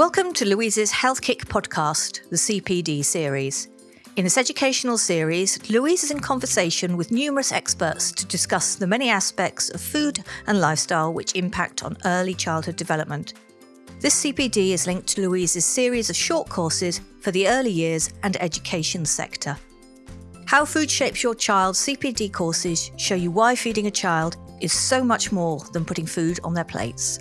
Welcome to Louise's Health Kick podcast, the CPD series. In this educational series, Louise is in conversation with numerous experts to discuss the many aspects of food and lifestyle which impact on early childhood development. This CPD is linked to Louise's series of short courses for the early years and education sector. How Food Shapes Your Child CPD courses show you why feeding a child is so much more than putting food on their plates.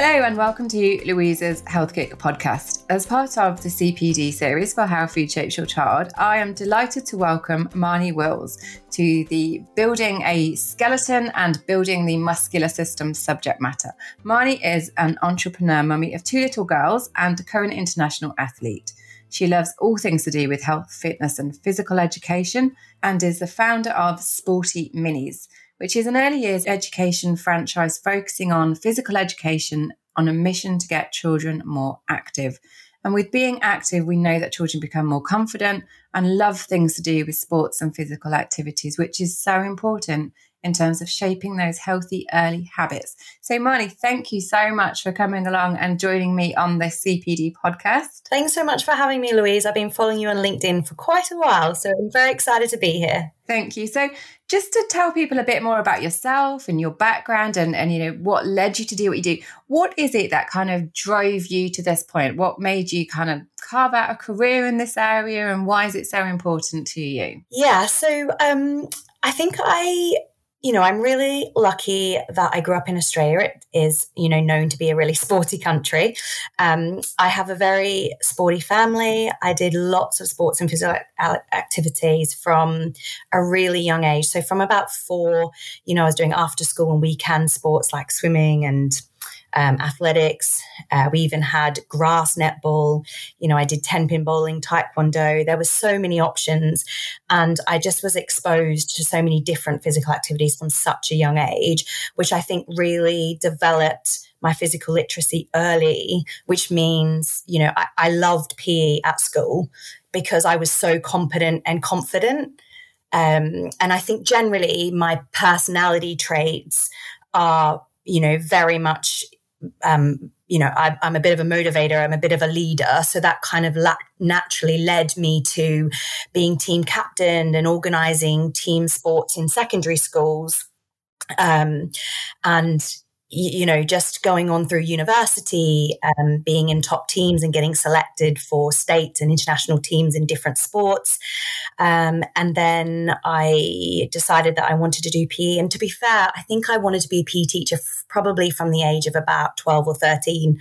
Hello and welcome to Louise's Health Kick podcast. As part of the CPD series for How Food Shapes Your Child, I am delighted to welcome Marnie Wills to the Building a Skeleton and Building the Muscular System subject matter. Marnie is an entrepreneur, mummy of two little girls, and a current international athlete. She loves all things to do with health, fitness, and physical education, and is the founder of Sporty Minis which is an early years education franchise focusing on physical education on a mission to get children more active. And with being active, we know that children become more confident and love things to do with sports and physical activities, which is so important in terms of shaping those healthy early habits. So, Marnie, thank you so much for coming along and joining me on this CPD podcast. Thanks so much for having me, Louise. I've been following you on LinkedIn for quite a while, so I'm very excited to be here. Thank you. So, just to tell people a bit more about yourself and your background and, and you know what led you to do what you do, what is it that kind of drove you to this point? What made you kind of carve out a career in this area and why is it so important to you? Yeah, so um, I think I you know, I'm really lucky that I grew up in Australia. It is, you know, known to be a really sporty country. Um, I have a very sporty family. I did lots of sports and physical activities from a really young age. So from about four, you know, I was doing after school and weekend sports like swimming and um, athletics. Uh, we even had grass netball. You know, I did 10 pin bowling, taekwondo. There were so many options. And I just was exposed to so many different physical activities from such a young age, which I think really developed my physical literacy early, which means, you know, I, I loved PE at school because I was so competent and confident. Um, and I think generally my personality traits are, you know, very much um, you know, I, am a bit of a motivator, I'm a bit of a leader. So that kind of la- naturally led me to being team captain and organizing team sports in secondary schools. Um, and you know, just going on through university, um, being in top teams and getting selected for state and international teams in different sports. Um, and then I decided that I wanted to do PE. And to be fair, I think I wanted to be a PE teacher f- probably from the age of about 12 or 13.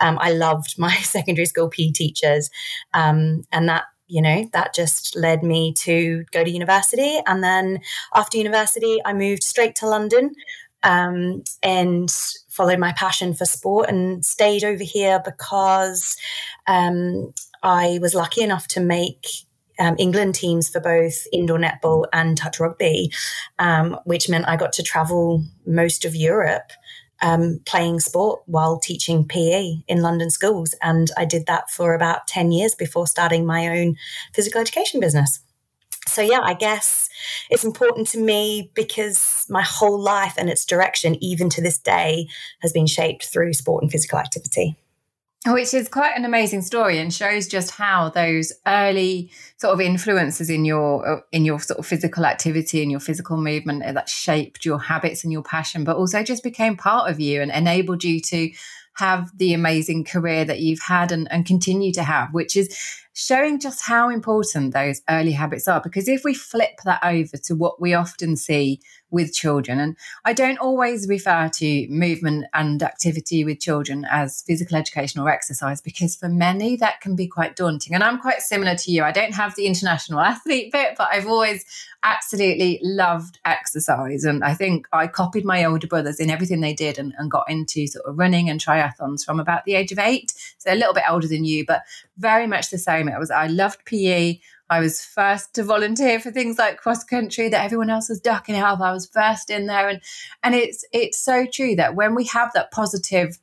Um, I loved my secondary school PE teachers. Um, and that you know, that just led me to go to university. And then after university, I moved straight to London um, and followed my passion for sport and stayed over here because um, I was lucky enough to make um, England teams for both indoor netball and touch rugby, um, which meant I got to travel most of Europe. Um, playing sport while teaching PE in London schools. And I did that for about 10 years before starting my own physical education business so yeah, I guess it's important to me because my whole life and its direction, even to this day, has been shaped through sport and physical activity. Which is quite an amazing story and shows just how those early sort of influences in your uh, in your sort of physical activity and your physical movement that shaped your habits and your passion, but also just became part of you and enabled you to have the amazing career that you've had and, and continue to have, which is showing just how important those early habits are. Because if we flip that over to what we often see with children, and I don't always refer to movement and activity with children as physical education or exercise, because for many that can be quite daunting. And I'm quite similar to you. I don't have the international athlete bit, but I've always absolutely loved exercise. And I think I copied my older brothers in everything they did and, and got into sort of running and triathlons from about the age of eight. So a little bit older than you, but very much the same. It was I loved PE. I was first to volunteer for things like cross country that everyone else was ducking out. I was first in there, and and it's it's so true that when we have that positive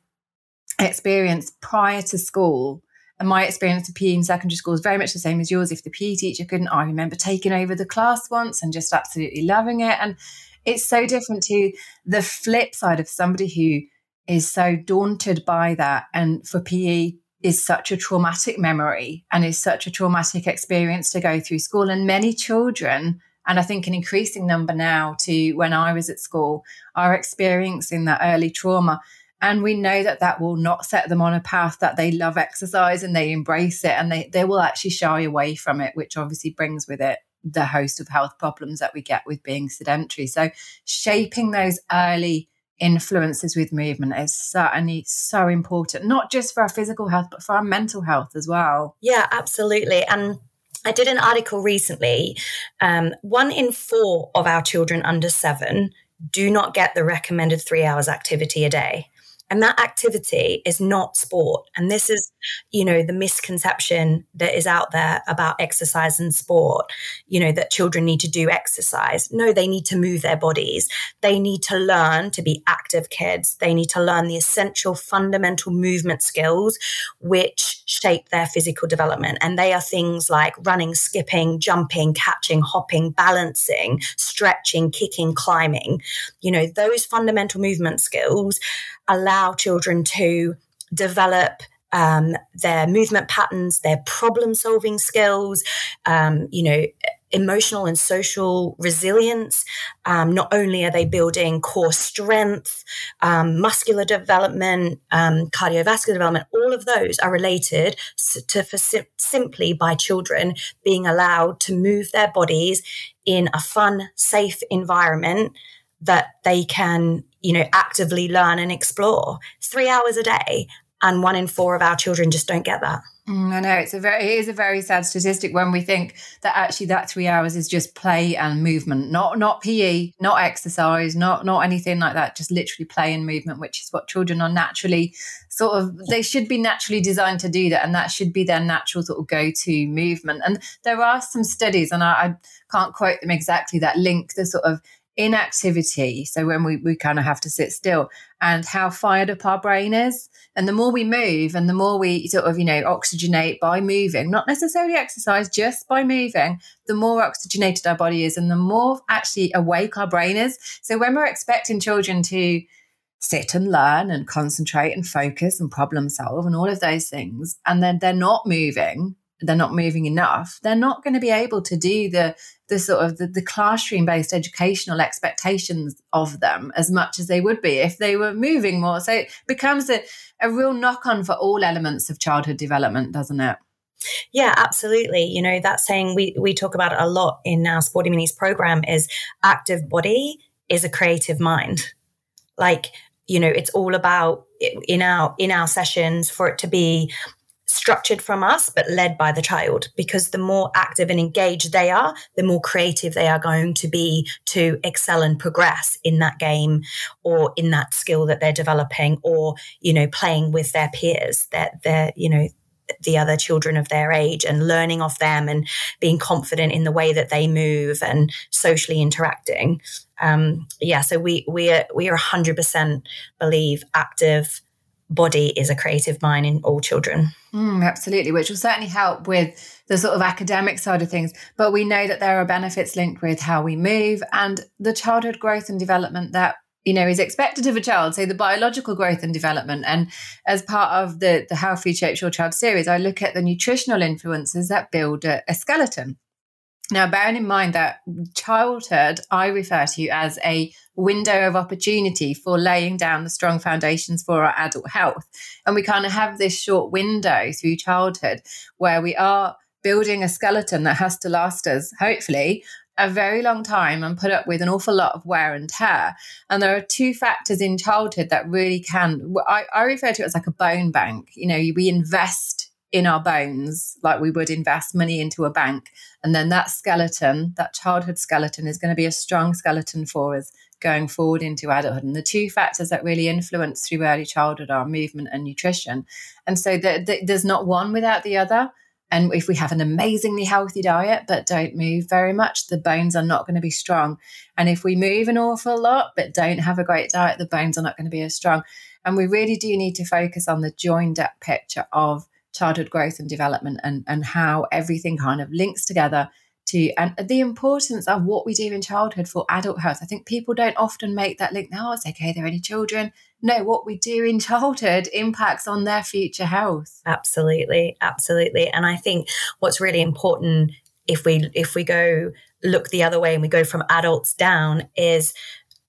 experience prior to school, and my experience of PE in secondary school is very much the same as yours. If the PE teacher couldn't, I remember taking over the class once and just absolutely loving it. And it's so different to the flip side of somebody who is so daunted by that. And for PE, is such a traumatic memory and is such a traumatic experience to go through school. And many children, and I think an increasing number now to when I was at school, are experiencing that early trauma. And we know that that will not set them on a path that they love exercise and they embrace it and they, they will actually shy away from it, which obviously brings with it the host of health problems that we get with being sedentary. So, shaping those early influences with movement is certainly so important, not just for our physical health, but for our mental health as well. Yeah, absolutely. And I did an article recently. Um, one in four of our children under seven do not get the recommended three hours activity a day. And that activity is not sport. And this is, you know, the misconception that is out there about exercise and sport, you know, that children need to do exercise. No, they need to move their bodies. They need to learn to be active kids. They need to learn the essential fundamental movement skills, which shape their physical development. And they are things like running, skipping, jumping, catching, hopping, balancing, stretching, kicking, climbing. You know, those fundamental movement skills allow children to develop um, their movement patterns, their problem solving skills, um, you know, emotional and social resilience. Um, not only are they building core strength, um, muscular development, um, cardiovascular development, all of those are related to for sim- simply by children being allowed to move their bodies in a fun, safe environment that they can you know, actively learn and explore. three hours a day, and one in four of our children just don't get that. Mm, I know it's a very it is a very sad statistic when we think that actually that three hours is just play and movement, not not PE, not exercise, not not anything like that, just literally play and movement, which is what children are naturally sort of they should be naturally designed to do that, and that should be their natural sort of go to movement. And there are some studies, and I, I can't quote them exactly, that link the sort of inactivity. So when we, we kind of have to sit still and how fired up our brain is. And the more we move and the more we sort of, you know, oxygenate by moving, not necessarily exercise, just by moving, the more oxygenated our body is and the more actually awake our brain is. So when we're expecting children to sit and learn and concentrate and focus and problem solve and all of those things, and then they're not moving, they're not moving enough, they're not going to be able to do the the sort of the, the classroom based educational expectations of them as much as they would be if they were moving more. So it becomes a, a real knock on for all elements of childhood development, doesn't it? Yeah, absolutely. You know, that saying we, we talk about a lot in our Sporty Minis program is active body is a creative mind. Like, you know, it's all about in our in our sessions for it to be structured from us, but led by the child. Because the more active and engaged they are, the more creative they are going to be to excel and progress in that game or in that skill that they're developing or, you know, playing with their peers, that they're, you know, the other children of their age and learning off them and being confident in the way that they move and socially interacting. Um, yeah, so we we are we are hundred percent believe active body is a creative mind in all children. Mm, absolutely, which will certainly help with the sort of academic side of things. But we know that there are benefits linked with how we move and the childhood growth and development that you know is expected of a child so the biological growth and development and as part of the the how food shapes your child series i look at the nutritional influences that build a, a skeleton now, bearing in mind that childhood, I refer to as a window of opportunity for laying down the strong foundations for our adult health. And we kind of have this short window through childhood where we are building a skeleton that has to last us, hopefully, a very long time and put up with an awful lot of wear and tear. And there are two factors in childhood that really can, I, I refer to it as like a bone bank. You know, we invest in our bones like we would invest money into a bank. And then that skeleton, that childhood skeleton, is going to be a strong skeleton for us going forward into adulthood. And the two factors that really influence through early childhood are movement and nutrition. And so the, the, there's not one without the other. And if we have an amazingly healthy diet but don't move very much, the bones are not going to be strong. And if we move an awful lot but don't have a great diet, the bones are not going to be as strong. And we really do need to focus on the joined up picture of childhood growth and development and, and how everything kind of links together to and the importance of what we do in childhood for adult health. I think people don't often make that link. Now it's okay, they're only children. No, what we do in childhood impacts on their future health. Absolutely, absolutely. And I think what's really important if we if we go look the other way and we go from adults down is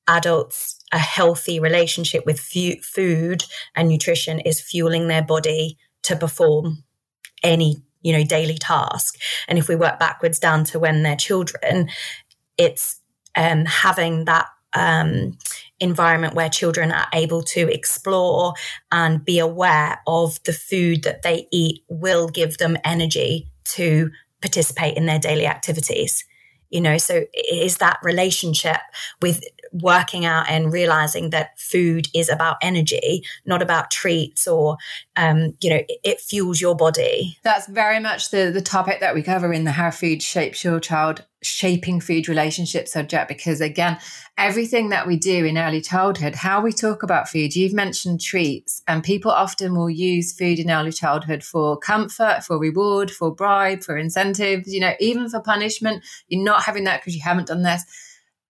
adults a healthy relationship with food and nutrition is fueling their body to perform any you know daily task. And if we work backwards down to when they're children it's um, having that um, environment where children are able to explore and be aware of the food that they eat will give them energy to participate in their daily activities. You know so is that relationship with working out and realizing that food is about energy not about treats or um, you know it, it, fuels your body. That's very much the the topic that we cover in the how food shapes your child shaping food relationship subject because again everything that we do in early childhood how we talk about food you've mentioned treats and people often will use food in early childhood for comfort for reward for bribe for incentives you know even for punishment. You're not having that because you haven't done this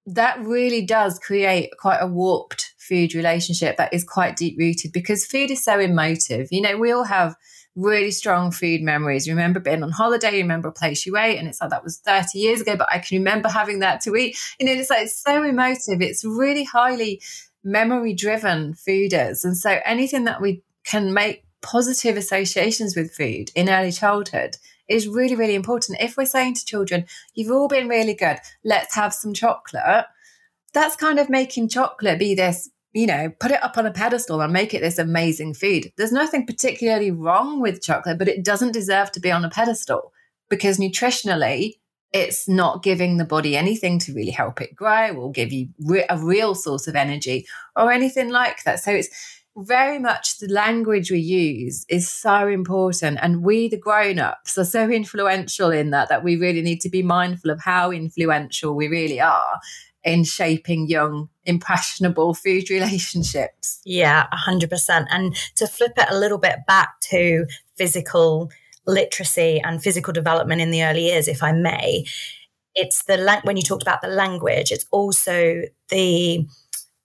that really does create quite a warped food relationship that is quite deep rooted because food is so emotive you know we all have really strong food memories. You remember being on holiday, you remember a place you ate, and it's like that was 30 years ago, but I can remember having that to eat. You know, it's like it's so emotive. It's really highly memory driven food is. And so anything that we can make positive associations with food in early childhood is really, really important. If we're saying to children, you've all been really good, let's have some chocolate, that's kind of making chocolate be this you know, put it up on a pedestal and make it this amazing food. There's nothing particularly wrong with chocolate, but it doesn't deserve to be on a pedestal because nutritionally, it's not giving the body anything to really help it grow or give you re- a real source of energy or anything like that. So it's very much the language we use is so important and we the grown-ups are so influential in that that we really need to be mindful of how influential we really are in shaping young, impressionable food relationships. Yeah, 100%. And to flip it a little bit back to physical literacy and physical development in the early years, if I may, it's the when you talked about the language, it's also the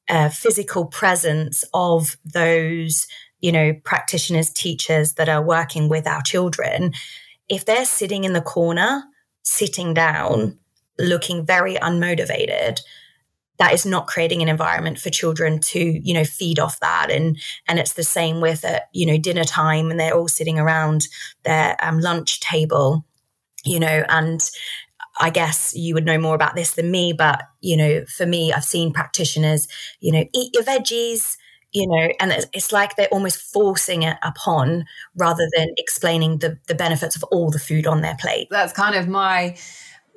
uh, physical presence of those, you know, practitioners, teachers that are working with our children. If they're sitting in the corner, sitting down, looking very unmotivated that is not creating an environment for children to you know feed off that and and it's the same with at you know dinner time and they're all sitting around their um, lunch table you know and I guess you would know more about this than me, but you know, for me, I've seen practitioners, you know, eat your veggies, you know, and it's, it's like they're almost forcing it upon rather than explaining the the benefits of all the food on their plate. That's kind of my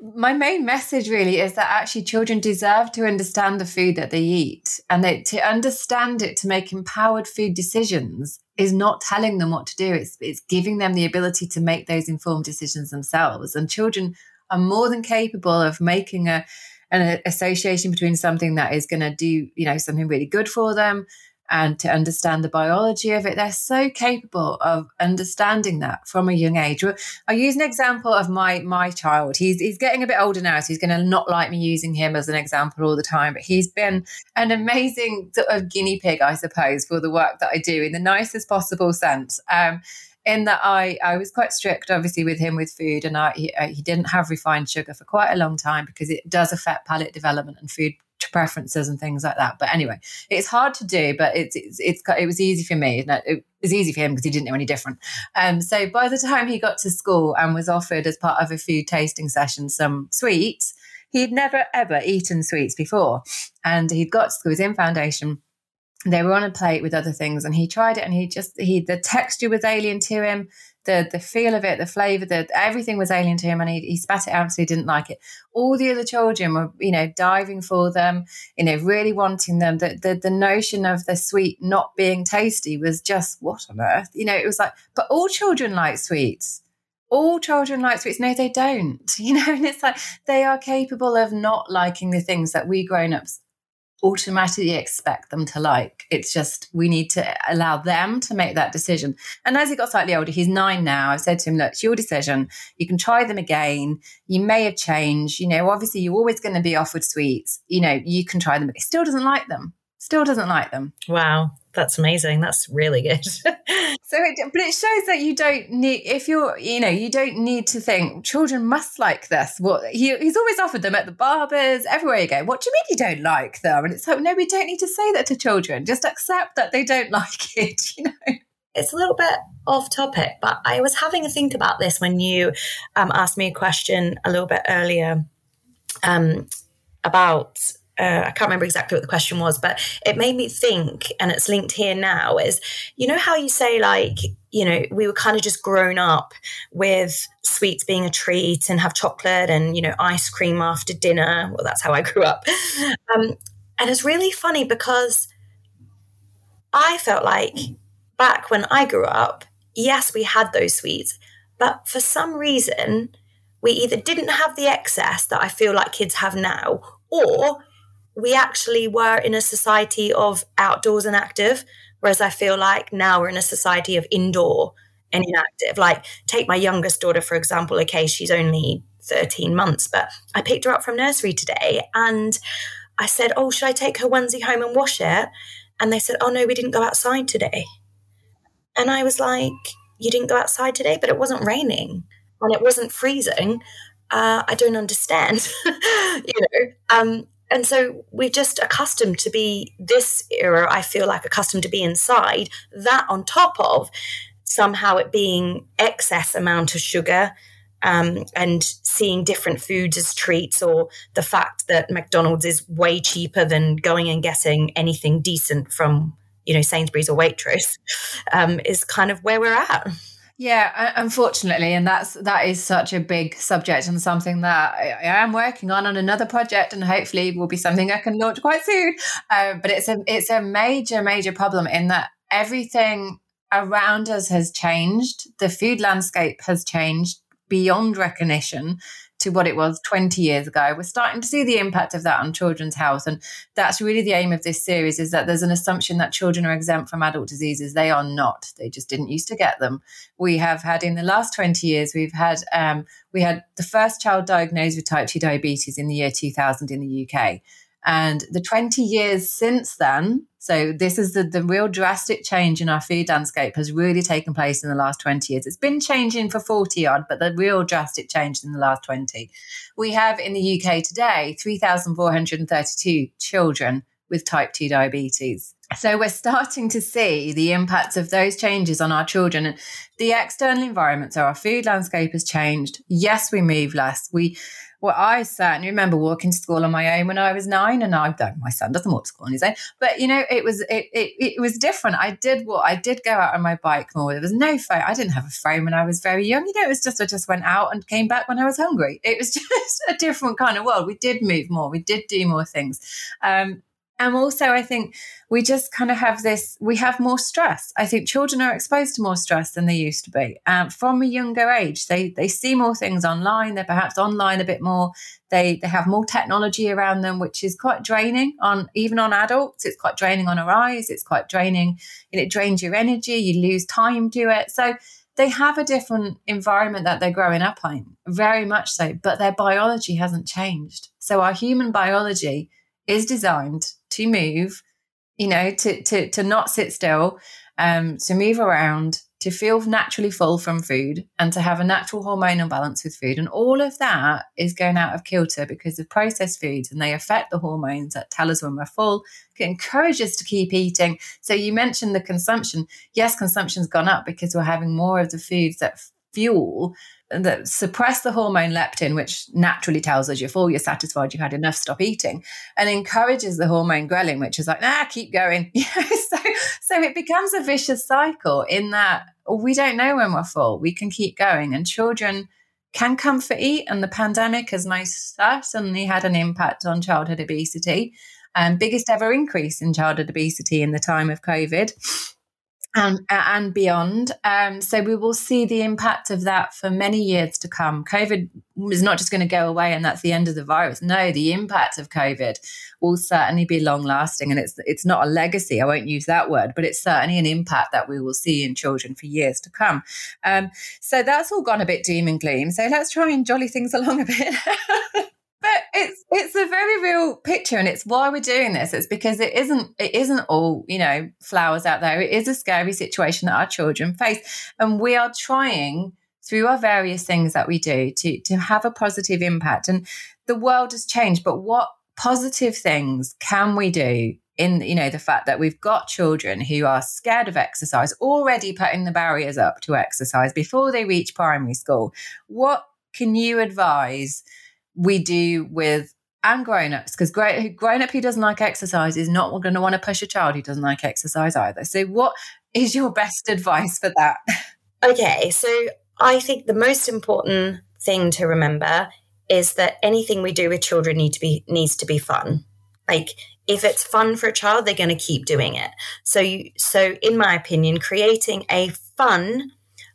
my main message really is that actually children deserve to understand the food that they eat. And that to understand it to make empowered food decisions is not telling them what to do. It's it's giving them the ability to make those informed decisions themselves. And children are more than capable of making a an association between something that is going to do you know something really good for them and to understand the biology of it. They're so capable of understanding that from a young age. I use an example of my my child. He's he's getting a bit older now, so he's going to not like me using him as an example all the time. But he's been an amazing sort of guinea pig, I suppose, for the work that I do in the nicest possible sense. Um, in that I, I was quite strict, obviously, with him with food, and I, he, he didn't have refined sugar for quite a long time because it does affect palate development and food preferences and things like that. But anyway, it's hard to do, but it's it's, it's it was easy for me. It was easy for him because he didn't know any different. Um, so by the time he got to school and was offered as part of a food tasting session some sweets, he'd never ever eaten sweets before, and he'd got to school. He was in foundation. They were on a plate with other things, and he tried it, and he just he the texture was alien to him the the feel of it, the flavour, the everything was alien to him, and he, he spat it out, so he didn't like it. All the other children were, you know, diving for them, you know, really wanting them. The the, the notion of the sweet not being tasty was just what on earth, you know. It was like, but all children like sweets. All children like sweets. No, they don't. You know, and it's like they are capable of not liking the things that we grown ups automatically expect them to like. It's just we need to allow them to make that decision. And as he got slightly older, he's nine now. I've said to him, look, it's your decision. You can try them again. You may have changed. You know, obviously you're always going to be offered sweets. You know, you can try them. But he still doesn't like them. Still doesn't like them. Wow that's amazing. That's really good. so, it, but it shows that you don't need if you're, you know, you don't need to think children must like this. What he, he's always offered them at the barbers, everywhere you go. What do you mean you don't like them? And it's like, no, we don't need to say that to children. Just accept that they don't like it. You know. It's a little bit off topic, but I was having a think about this when you um, asked me a question a little bit earlier um, about uh, I can't remember exactly what the question was, but it made me think, and it's linked here now, is you know how you say, like, you know, we were kind of just grown up with sweets being a treat and have chocolate and, you know, ice cream after dinner. Well, that's how I grew up. Um, and it's really funny because I felt like back when I grew up, yes, we had those sweets, but for some reason, we either didn't have the excess that I feel like kids have now, or we actually were in a society of outdoors and active, whereas I feel like now we're in a society of indoor and inactive. Like, take my youngest daughter, for example. Okay, she's only 13 months, but I picked her up from nursery today and I said, Oh, should I take her onesie home and wash it? And they said, Oh, no, we didn't go outside today. And I was like, You didn't go outside today, but it wasn't raining and it wasn't freezing. Uh, I don't understand. you know, um, and so we're just accustomed to be this era i feel like accustomed to be inside. That on top of somehow it being excess amount of sugar um, and seeing different foods as treats or the fact that mcdonald's is way cheaper than going and getting anything decent from you know sainsbury's or waitrose um, is kind of where we're at yeah, unfortunately, and that's that is such a big subject and something that I, I am working on on another project, and hopefully will be something I can launch quite soon. Um, but it's a it's a major major problem in that everything around us has changed. The food landscape has changed beyond recognition to what it was 20 years ago. We're starting to see the impact of that on children's health. And that's really the aim of this series is that there's an assumption that children are exempt from adult diseases. They are not. They just didn't used to get them. We have had in the last 20 years, we've had, um, we had the first child diagnosed with type 2 diabetes in the year 2000 in the UK. And the 20 years since then, so this is the, the real drastic change in our food landscape has really taken place in the last 20 years. It's been changing for 40 odd, but the real drastic change in the last 20. We have in the UK today 3,432 children with type 2 diabetes. So we're starting to see the impacts of those changes on our children and the external environment. So our food landscape has changed. Yes, we move less. We well, I certainly remember walking to school on my own when I was nine, and I don't. My son doesn't walk to school on his own, but you know, it was it, it, it was different. I did what I did go out on my bike more. There was no phone. I didn't have a phone when I was very young. You know, it was just I just went out and came back when I was hungry. It was just a different kind of world. We did move more. We did do more things. Um, and also, I think we just kind of have this, we have more stress. I think children are exposed to more stress than they used to be um, from a younger age. They, they see more things online. They're perhaps online a bit more. They, they have more technology around them, which is quite draining on even on adults. It's quite draining on our eyes. It's quite draining and it drains your energy. You lose time to it. So they have a different environment that they're growing up in, very much so, but their biology hasn't changed. So our human biology is designed to move, you know, to to to not sit still, um, to move around, to feel naturally full from food, and to have a natural hormonal balance with food. And all of that is going out of kilter because of processed foods, and they affect the hormones that tell us when we're full, can encourage us to keep eating. So you mentioned the consumption. Yes, consumption's gone up because we're having more of the foods that fuel that suppress the hormone leptin, which naturally tells us you're full, you're satisfied, you've had enough, stop eating, and encourages the hormone ghrelin, which is like, ah, keep going. so, so it becomes a vicious cycle in that we don't know when we're full. We can keep going, and children can comfort eat, and the pandemic has most certainly had an impact on childhood obesity. Um, biggest ever increase in childhood obesity in the time of COVID and, and beyond. Um, so we will see the impact of that for many years to come. COVID is not just going to go away and that's the end of the virus. No, the impact of COVID will certainly be long lasting, and it's it's not a legacy. I won't use that word, but it's certainly an impact that we will see in children for years to come. Um, so that's all gone a bit doom and gloom. So let's try and jolly things along a bit. But it's it's a very real picture and it's why we're doing this. It's because it isn't it isn't all you know flowers out there. It is a scary situation that our children face and we are trying through our various things that we do to to have a positive impact. And the world has changed but what positive things can we do in you know the fact that we've got children who are scared of exercise already putting the barriers up to exercise before they reach primary school? What can you advise we do with and grown-ups because great grown up who doesn't like exercise is not going to want to push a child who doesn't like exercise either. So what is your best advice for that? Okay so i think the most important thing to remember is that anything we do with children need to be needs to be fun. Like if it's fun for a child they're going to keep doing it. So you so in my opinion creating a fun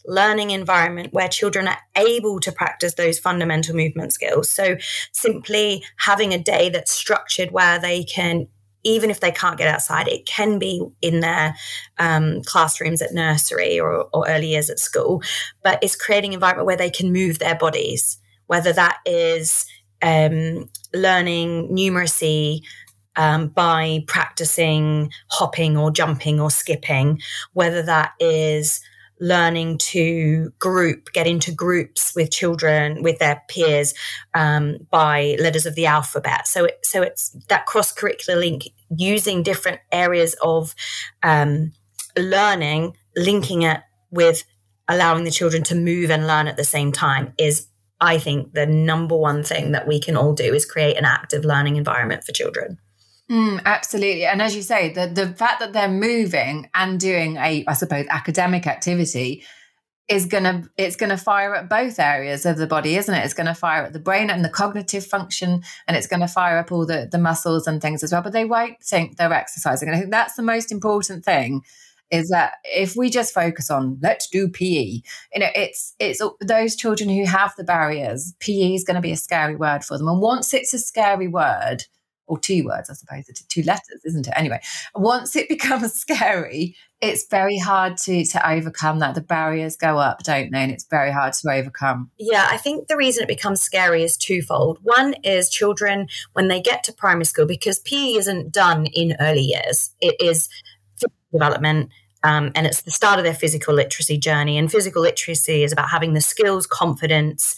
learning environment where children are able to practice those fundamental movement skills. So simply having a day that's structured where they can even if they can't get outside, it can be in their um, classrooms at nursery or, or, early years at school. But it's creating an environment where they can move their bodies, whether that is um, learning numeracy um, by practicing hopping or jumping or skipping, whether that is learning to group, get into groups with children, with their peers um, by letters of the alphabet. So, it, so it's that cross curricular link using different areas of um, learning, linking it with allowing the children to move and learn at the same time is I think the number one thing that we can all do is create an active learning environment for children. Mm, absolutely. And as you say, the, the fact that they're moving and doing a, I suppose, academic activity is gonna it's gonna fire at both areas of the body, isn't it? It's gonna fire at the brain and the cognitive function, and it's gonna fire up all the, the muscles and things as well. But they won't think they're exercising. And I think that's the most important thing is that if we just focus on let's do PE, you know, it's it's those children who have the barriers, PE is going to be a scary word for them. And once it's a scary word, or two words, I suppose, two letters, isn't it? Anyway, once it becomes scary, it's very hard to to overcome that. The barriers go up, don't they? And it's very hard to overcome. Yeah, I think the reason it becomes scary is twofold. One is children when they get to primary school, because PE isn't done in early years. It is development. Um, and it's the start of their physical literacy journey. And physical literacy is about having the skills, confidence,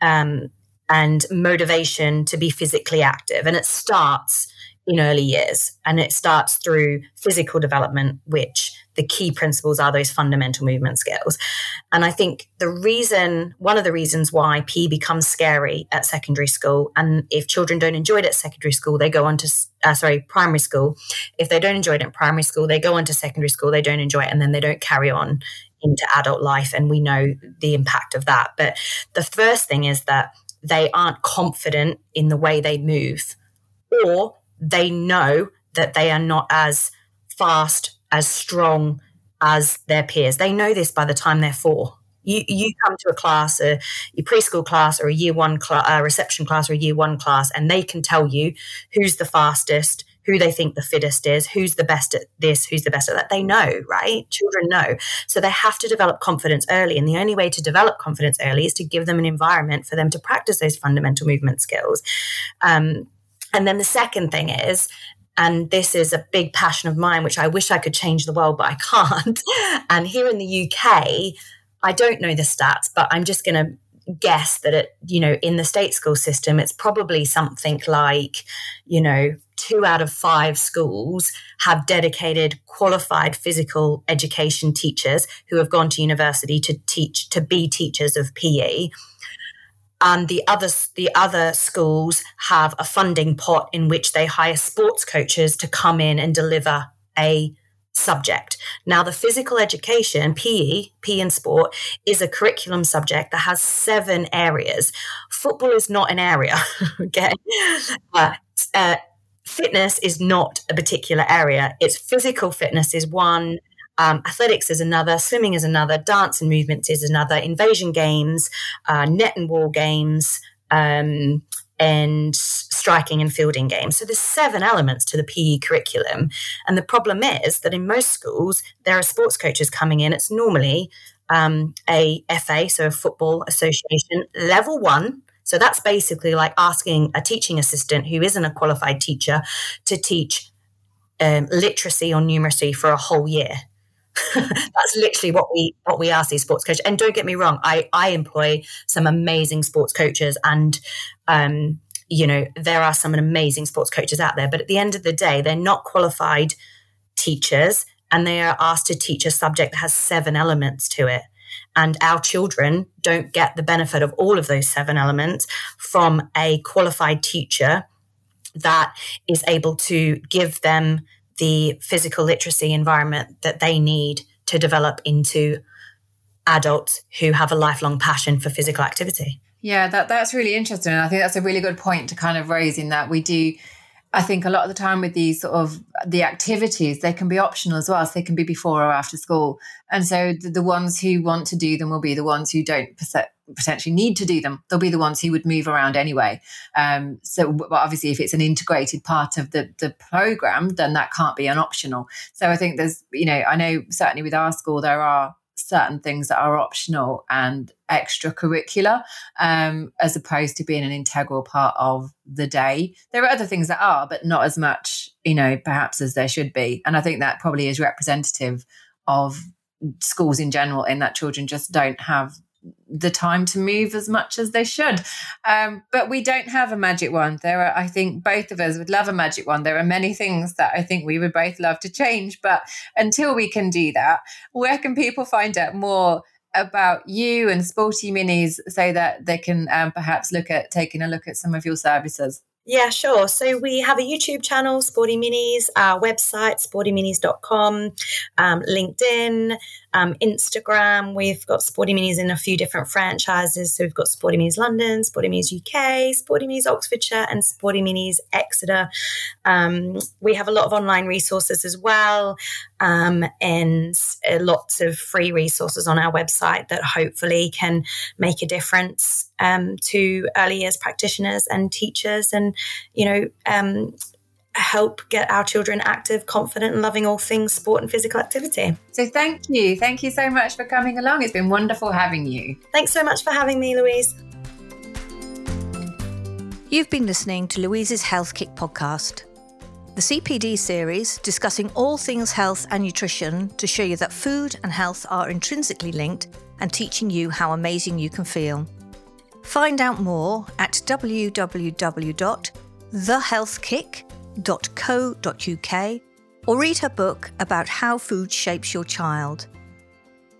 um, and motivation to be physically active. And it starts in early years and it starts through physical development, which the key principles are those fundamental movement skills. And I think the reason, one of the reasons why P becomes scary at secondary school, and if children don't enjoy it at secondary school, they go on to, uh, sorry, primary school. If they don't enjoy it in primary school, they go on to secondary school, they don't enjoy it, and then they don't carry on into adult life. And we know the impact of that. But the first thing is that they aren't confident in the way they move, or they know that they are not as fast, as strong as their peers. They know this by the time they're four. You, you come to a class, a your preschool class or a year one cl- a uh, reception class or a year one class, and they can tell you who's the fastest, who they think the fittest is, who's the best at this, who's the best at that. They know, right? Children know. So they have to develop confidence early. And the only way to develop confidence early is to give them an environment for them to practice those fundamental movement skills. Um, and then the second thing is, and this is a big passion of mine, which I wish I could change the world, but I can't. and here in the UK, I don't know the stats, but I'm just going to guess that it, you know, in the state school system, it's probably something like, you know, two out of five schools have dedicated qualified physical education teachers who have gone to university to teach to be teachers of PE and the other the other schools have a funding pot in which they hire sports coaches to come in and deliver a subject. Now, the physical education, PE, PE and sport, is a curriculum subject that has seven areas. Football is not an area, okay? Uh, uh, fitness is not a particular area. It's physical fitness is one. Um, athletics is another, swimming is another, dance and movements is another, invasion games, uh, net and wall games, um, and striking and fielding games. So there's seven elements to the PE curriculum. And the problem is that in most schools, there are sports coaches coming in. It's normally um, a FA, so a football association, level one. So that's basically like asking a teaching assistant who isn't a qualified teacher to teach um, literacy or numeracy for a whole year. That's literally what we what we ask these sports coaches. And don't get me wrong, I I employ some amazing sports coaches, and um, you know there are some amazing sports coaches out there. But at the end of the day, they're not qualified teachers, and they are asked to teach a subject that has seven elements to it. And our children don't get the benefit of all of those seven elements from a qualified teacher that is able to give them the physical literacy environment that they need to develop into adults who have a lifelong passion for physical activity. Yeah, that that's really interesting. And I think that's a really good point to kind of raise in that we do I think a lot of the time with these sort of the activities, they can be optional as well. So they can be before or after school. And so the, the ones who want to do them will be the ones who don't potentially need to do them. They'll be the ones who would move around anyway. Um, so, but obviously, if it's an integrated part of the the program, then that can't be an optional. So I think there's, you know, I know certainly with our school there are certain things that are optional and extracurricular um, as opposed to being an integral part of the day. There are other things that are, but not as much, you know, perhaps as there should be. And I think that probably is representative of schools in general, in that children just don't have the time to move as much as they should. Um, but we don't have a magic wand. There are, I think, both of us would love a magic wand. There are many things that I think we would both love to change. But until we can do that, where can people find out more? About you and Sporty Minis, so that they can um, perhaps look at taking a look at some of your services. Yeah, sure. So we have a YouTube channel, Sporty Minis, our website, sportyminis.com, um, LinkedIn, um, Instagram. We've got Sporty Minis in a few different franchises. So we've got Sporty Minis London, Sporty Minis UK, Sporty Minis Oxfordshire, and Sporty Minis Exeter. Um, we have a lot of online resources as well, um, and uh, lots of free resources on our website that hopefully can make a difference um, to early years practitioners and teachers, and you know um, help get our children active, confident, and loving all things sport and physical activity. So, thank you. Thank you so much for coming along. It's been wonderful having you. Thanks so much for having me, Louise. You've been listening to Louise's Health Kick podcast, the CPD series discussing all things health and nutrition to show you that food and health are intrinsically linked and teaching you how amazing you can feel. Find out more at www.thehealthkick.com www.uk or read her book about how food shapes your child.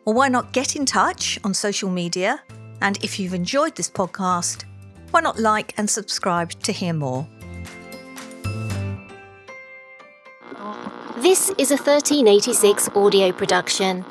Or why not get in touch on social media? And if you've enjoyed this podcast, why not like and subscribe to hear more? This is a 1386 audio production.